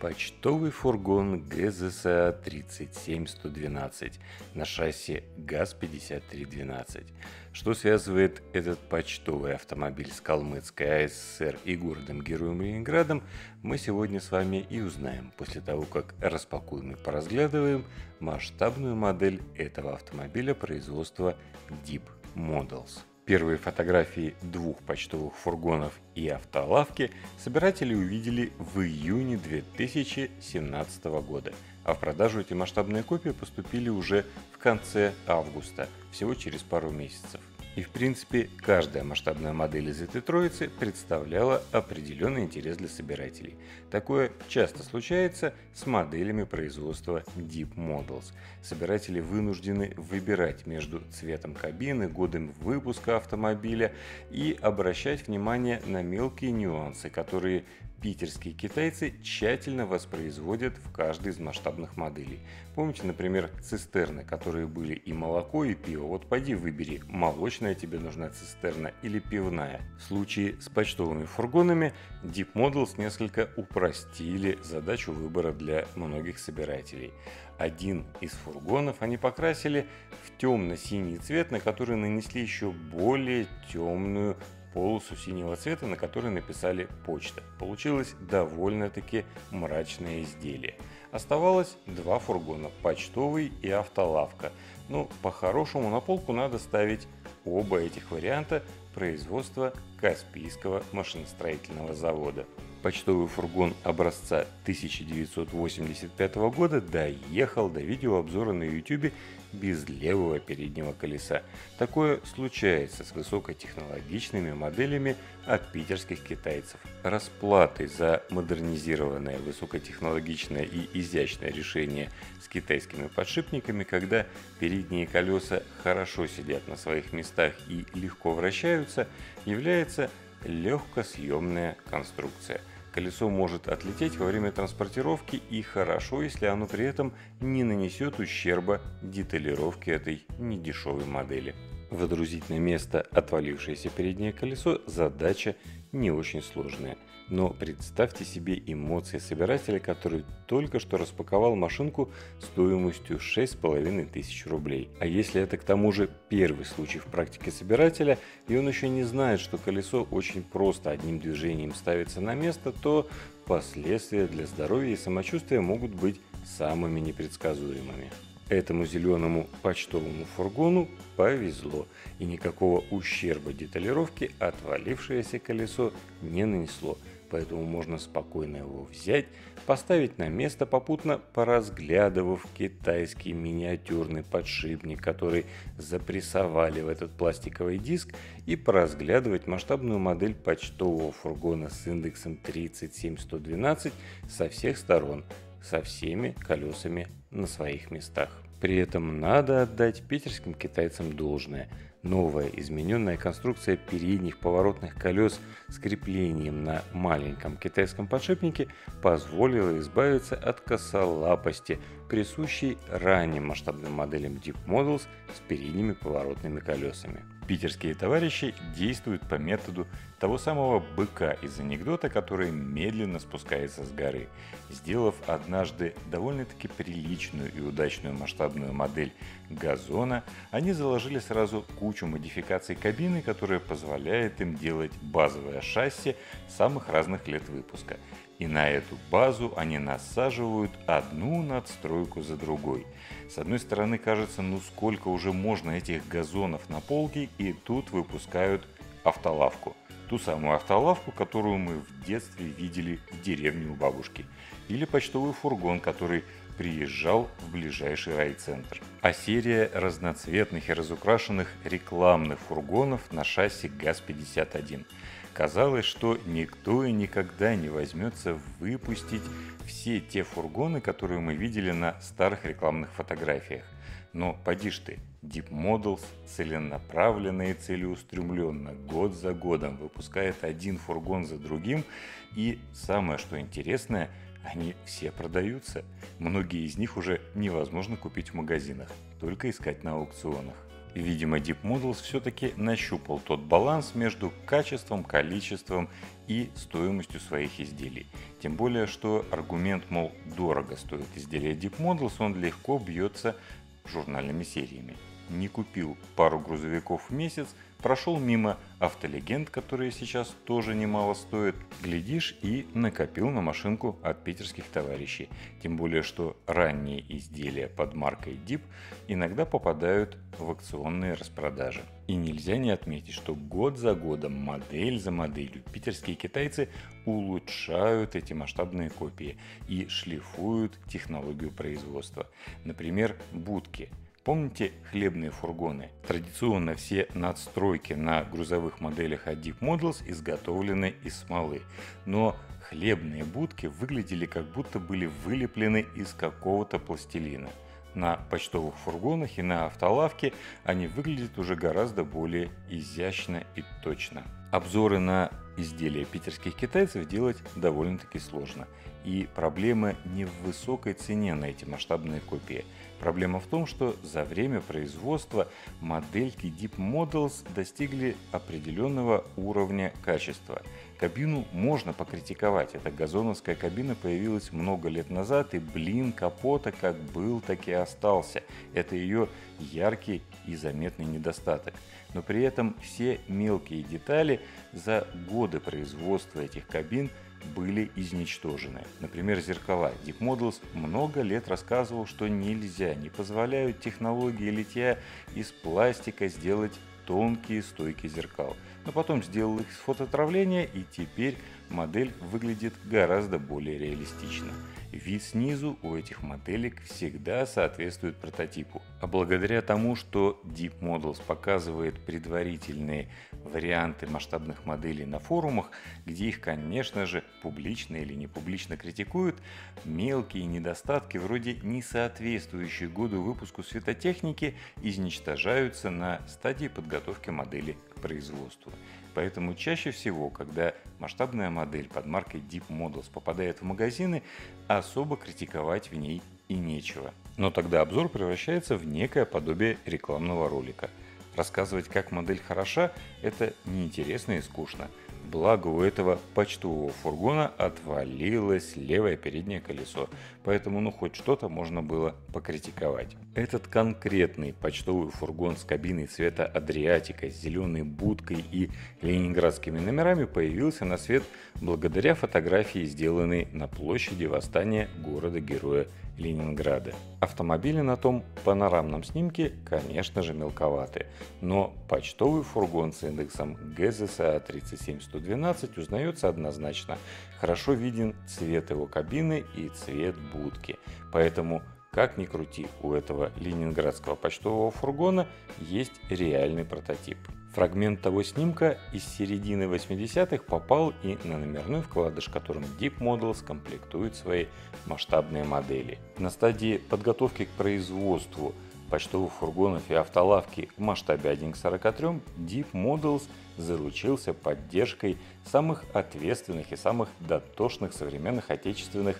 Почтовый фургон ГЗСА 37112 на шасси ГАЗ-5312. Что связывает этот почтовый автомобиль с Калмыцкой АССР и городом-героем Ленинградом, мы сегодня с вами и узнаем после того, как распакуем и поразглядываем масштабную модель этого автомобиля производства Deep Models. Первые фотографии двух почтовых фургонов и автолавки собиратели увидели в июне 2017 года, а в продажу эти масштабные копии поступили уже в конце августа, всего через пару месяцев. И в принципе каждая масштабная модель из этой троицы представляла определенный интерес для собирателей. Такое часто случается с моделями производства Deep Models. Собиратели вынуждены выбирать между цветом кабины, годом выпуска автомобиля и обращать внимание на мелкие нюансы, которые питерские китайцы тщательно воспроизводят в каждой из масштабных моделей. Помните, например, цистерны, которые были и молоко, и пиво. Вот пойди выбери, молочная тебе нужна цистерна или пивная. В случае с почтовыми фургонами Deep Models несколько упростили задачу выбора для многих собирателей. Один из фургонов они покрасили в темно-синий цвет, на который нанесли еще более темную полосу синего цвета, на которой написали «почта». Получилось довольно-таки мрачное изделие. Оставалось два фургона – почтовый и автолавка. Ну, по-хорошему на полку надо ставить оба этих варианта производства Каспийского машиностроительного завода. Почтовый фургон образца 1985 года доехал до видеообзора на YouTube без левого переднего колеса. Такое случается с высокотехнологичными моделями от питерских китайцев. Расплаты за модернизированное высокотехнологичное и изящное решение с китайскими подшипниками, когда передние колеса хорошо сидят на своих местах и легко вращаются, является легкосъемная конструкция. Колесо может отлететь во время транспортировки и хорошо, если оно при этом не нанесет ущерба деталировке этой недешевой модели. Водрузить на место отвалившееся переднее колесо задача не очень сложная – но представьте себе эмоции собирателя, который только что распаковал машинку стоимостью 6,5 тысяч рублей. А если это к тому же первый случай в практике собирателя, и он еще не знает, что колесо очень просто одним движением ставится на место, то последствия для здоровья и самочувствия могут быть самыми непредсказуемыми. Этому зеленому почтовому фургону повезло, и никакого ущерба деталировки отвалившееся колесо не нанесло – поэтому можно спокойно его взять, поставить на место, попутно поразглядывав китайский миниатюрный подшипник, который запрессовали в этот пластиковый диск, и поразглядывать масштабную модель почтового фургона с индексом 37112 со всех сторон, со всеми колесами на своих местах. При этом надо отдать питерским китайцам должное – Новая измененная конструкция передних поворотных колес с креплением на маленьком китайском подшипнике позволила избавиться от косолапости, присущей ранним масштабным моделям Deep Models с передними поворотными колесами. Питерские товарищи действуют по методу того самого быка из анекдота, который медленно спускается с горы. Сделав однажды довольно-таки приличную и удачную масштабную модель газона, они заложили сразу кучу модификаций кабины, которая позволяет им делать базовое шасси самых разных лет выпуска. И на эту базу они насаживают одну надстройку за другой. С одной стороны кажется, ну сколько уже можно этих газонов на полке, и тут выпускают автолавку. Ту самую автолавку, которую мы в детстве видели в деревне у бабушки. Или почтовый фургон, который приезжал в ближайший райцентр. А серия разноцветных и разукрашенных рекламных фургонов на шасси ГАЗ-51. Казалось, что никто и никогда не возьмется выпустить все те фургоны, которые мы видели на старых рекламных фотографиях. Но поди ж ты, Deep Models целенаправленно и целеустремленно год за годом выпускает один фургон за другим, и самое что интересное, они все продаются. Многие из них уже невозможно купить в магазинах, только искать на аукционах. Видимо, Deep Models все-таки нащупал тот баланс между качеством, количеством и стоимостью своих изделий. Тем более, что аргумент, мол, дорого стоит изделие Deep Models, он легко бьется журнальными сериями. Не купил пару грузовиков в месяц, прошел мимо автолегенд, которые сейчас тоже немало стоят, глядишь и накопил на машинку от питерских товарищей. Тем более, что ранние изделия под маркой Deep иногда попадают в акционные распродажи. И нельзя не отметить, что год за годом, модель за моделью, питерские китайцы улучшают эти масштабные копии и шлифуют технологию производства. Например, будки – Помните хлебные фургоны? Традиционно все надстройки на грузовых моделях Deep Models изготовлены из смолы. Но хлебные будки выглядели как будто были вылеплены из какого-то пластилина. На почтовых фургонах и на автолавке они выглядят уже гораздо более изящно и точно. Обзоры на изделия питерских китайцев делать довольно-таки сложно. И проблема не в высокой цене на эти масштабные копии – Проблема в том, что за время производства модельки Deep Models достигли определенного уровня качества. Кабину можно покритиковать. Эта газоновская кабина появилась много лет назад, и блин капота как был, так и остался. Это ее яркий и заметный недостаток. Но при этом все мелкие детали за годы производства этих кабин – были изничтожены. Например, зеркала. Deep Models много лет рассказывал, что нельзя, не позволяют технологии литья из пластика сделать тонкие стойки зеркал. Но потом сделал их с фототравления и теперь модель выглядит гораздо более реалистично. Вид снизу у этих моделек всегда соответствует прототипу. А благодаря тому, что Deep Models показывает предварительные варианты масштабных моделей на форумах, где их, конечно же, публично или не публично критикуют, мелкие недостатки, вроде не соответствующие году выпуску светотехники, изничтожаются на стадии подготовки модели к производству. Поэтому чаще всего, когда масштабная модель под маркой Deep Models попадает в магазины, особо критиковать в ней и нечего. Но тогда обзор превращается в некое подобие рекламного ролика. Рассказывать, как модель хороша, это неинтересно и скучно – Благо у этого почтового фургона отвалилось левое переднее колесо, поэтому ну хоть что-то можно было покритиковать. Этот конкретный почтовый фургон с кабиной цвета Адриатика, с зеленой будкой и ленинградскими номерами появился на свет благодаря фотографии, сделанной на площади восстания города-героя Ленинграда. Автомобили на том панорамном снимке, конечно же, мелковаты, но почтовый фургон с индексом ГЗСА 37112 узнается однозначно. Хорошо виден цвет его кабины и цвет будки, поэтому как ни крути, у этого ленинградского почтового фургона есть реальный прототип. Фрагмент того снимка из середины 80-х попал и на номерной вкладыш, которым Deep Models комплектует свои масштабные модели. На стадии подготовки к производству почтовых фургонов и автолавки в масштабе 1 к 43 Deep Models заручился поддержкой самых ответственных и самых дотошных современных отечественных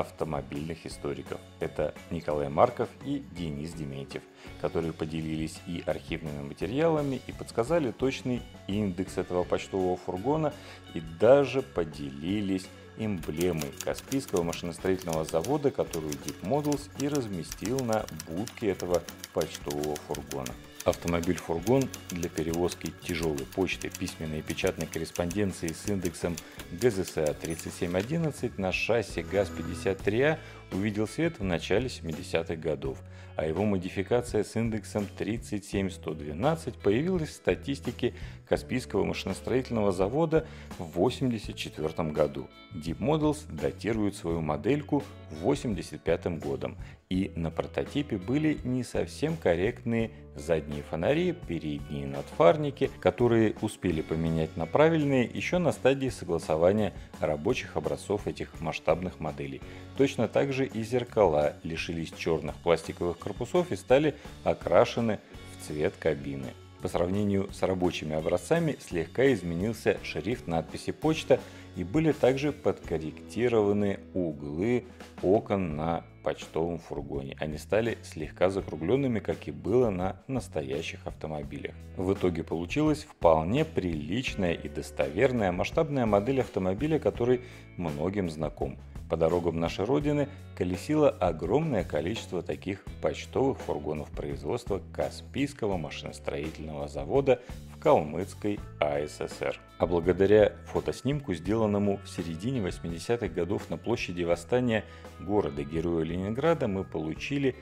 автомобильных историков. Это Николай Марков и Денис Дементьев, которые поделились и архивными материалами, и подсказали точный индекс этого почтового фургона, и даже поделились эмблемой Каспийского машиностроительного завода, которую Deep Models и разместил на будке этого почтового фургона. Автомобиль-фургон для перевозки тяжелой почты, письменной и печатной корреспонденции с индексом ГЗСА 3711 на шасси ГАЗ-53А увидел свет в начале 70-х годов, а его модификация с индексом 37112 появилась в статистике Каспийского машиностроительного завода в 1984 году. Deep Models датирует свою модельку 1985 годом, и на прототипе были не совсем корректные задние фонари, передние надфарники, которые успели поменять на правильные еще на стадии согласования рабочих образцов этих масштабных моделей. Точно так же и зеркала лишились черных пластиковых корпусов и стали окрашены в цвет кабины. По сравнению с рабочими образцами слегка изменился шрифт надписи «Почта» и были также подкорректированы углы окон на почтовом фургоне. Они стали слегка закругленными, как и было на настоящих автомобилях. В итоге получилась вполне приличная и достоверная масштабная модель автомобиля, который многим знаком. По дорогам нашей Родины колесило огромное количество таких почтовых фургонов производства Каспийского машиностроительного завода в Калмыцкой АССР. А благодаря фотоснимку, сделанному в середине 80-х годов на площади Восстания города-героя Ленинграда, мы получили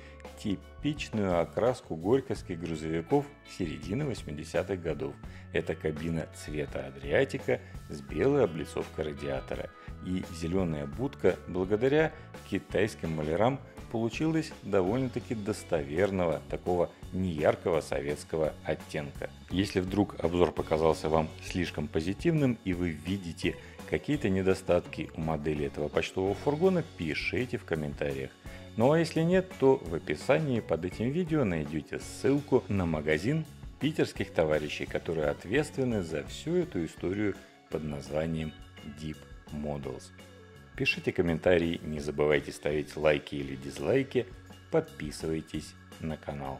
типичную окраску горьковских грузовиков середины 80-х годов. Это кабина цвета Адриатика с белой облицовкой радиатора – и зеленая будка благодаря китайским малярам получилась довольно-таки достоверного, такого неяркого советского оттенка. Если вдруг обзор показался вам слишком позитивным и вы видите какие-то недостатки у модели этого почтового фургона, пишите в комментариях. Ну а если нет, то в описании под этим видео найдете ссылку на магазин питерских товарищей, которые ответственны за всю эту историю под названием Deep Models. Пишите комментарии, не забывайте ставить лайки или дизлайки, подписывайтесь на канал.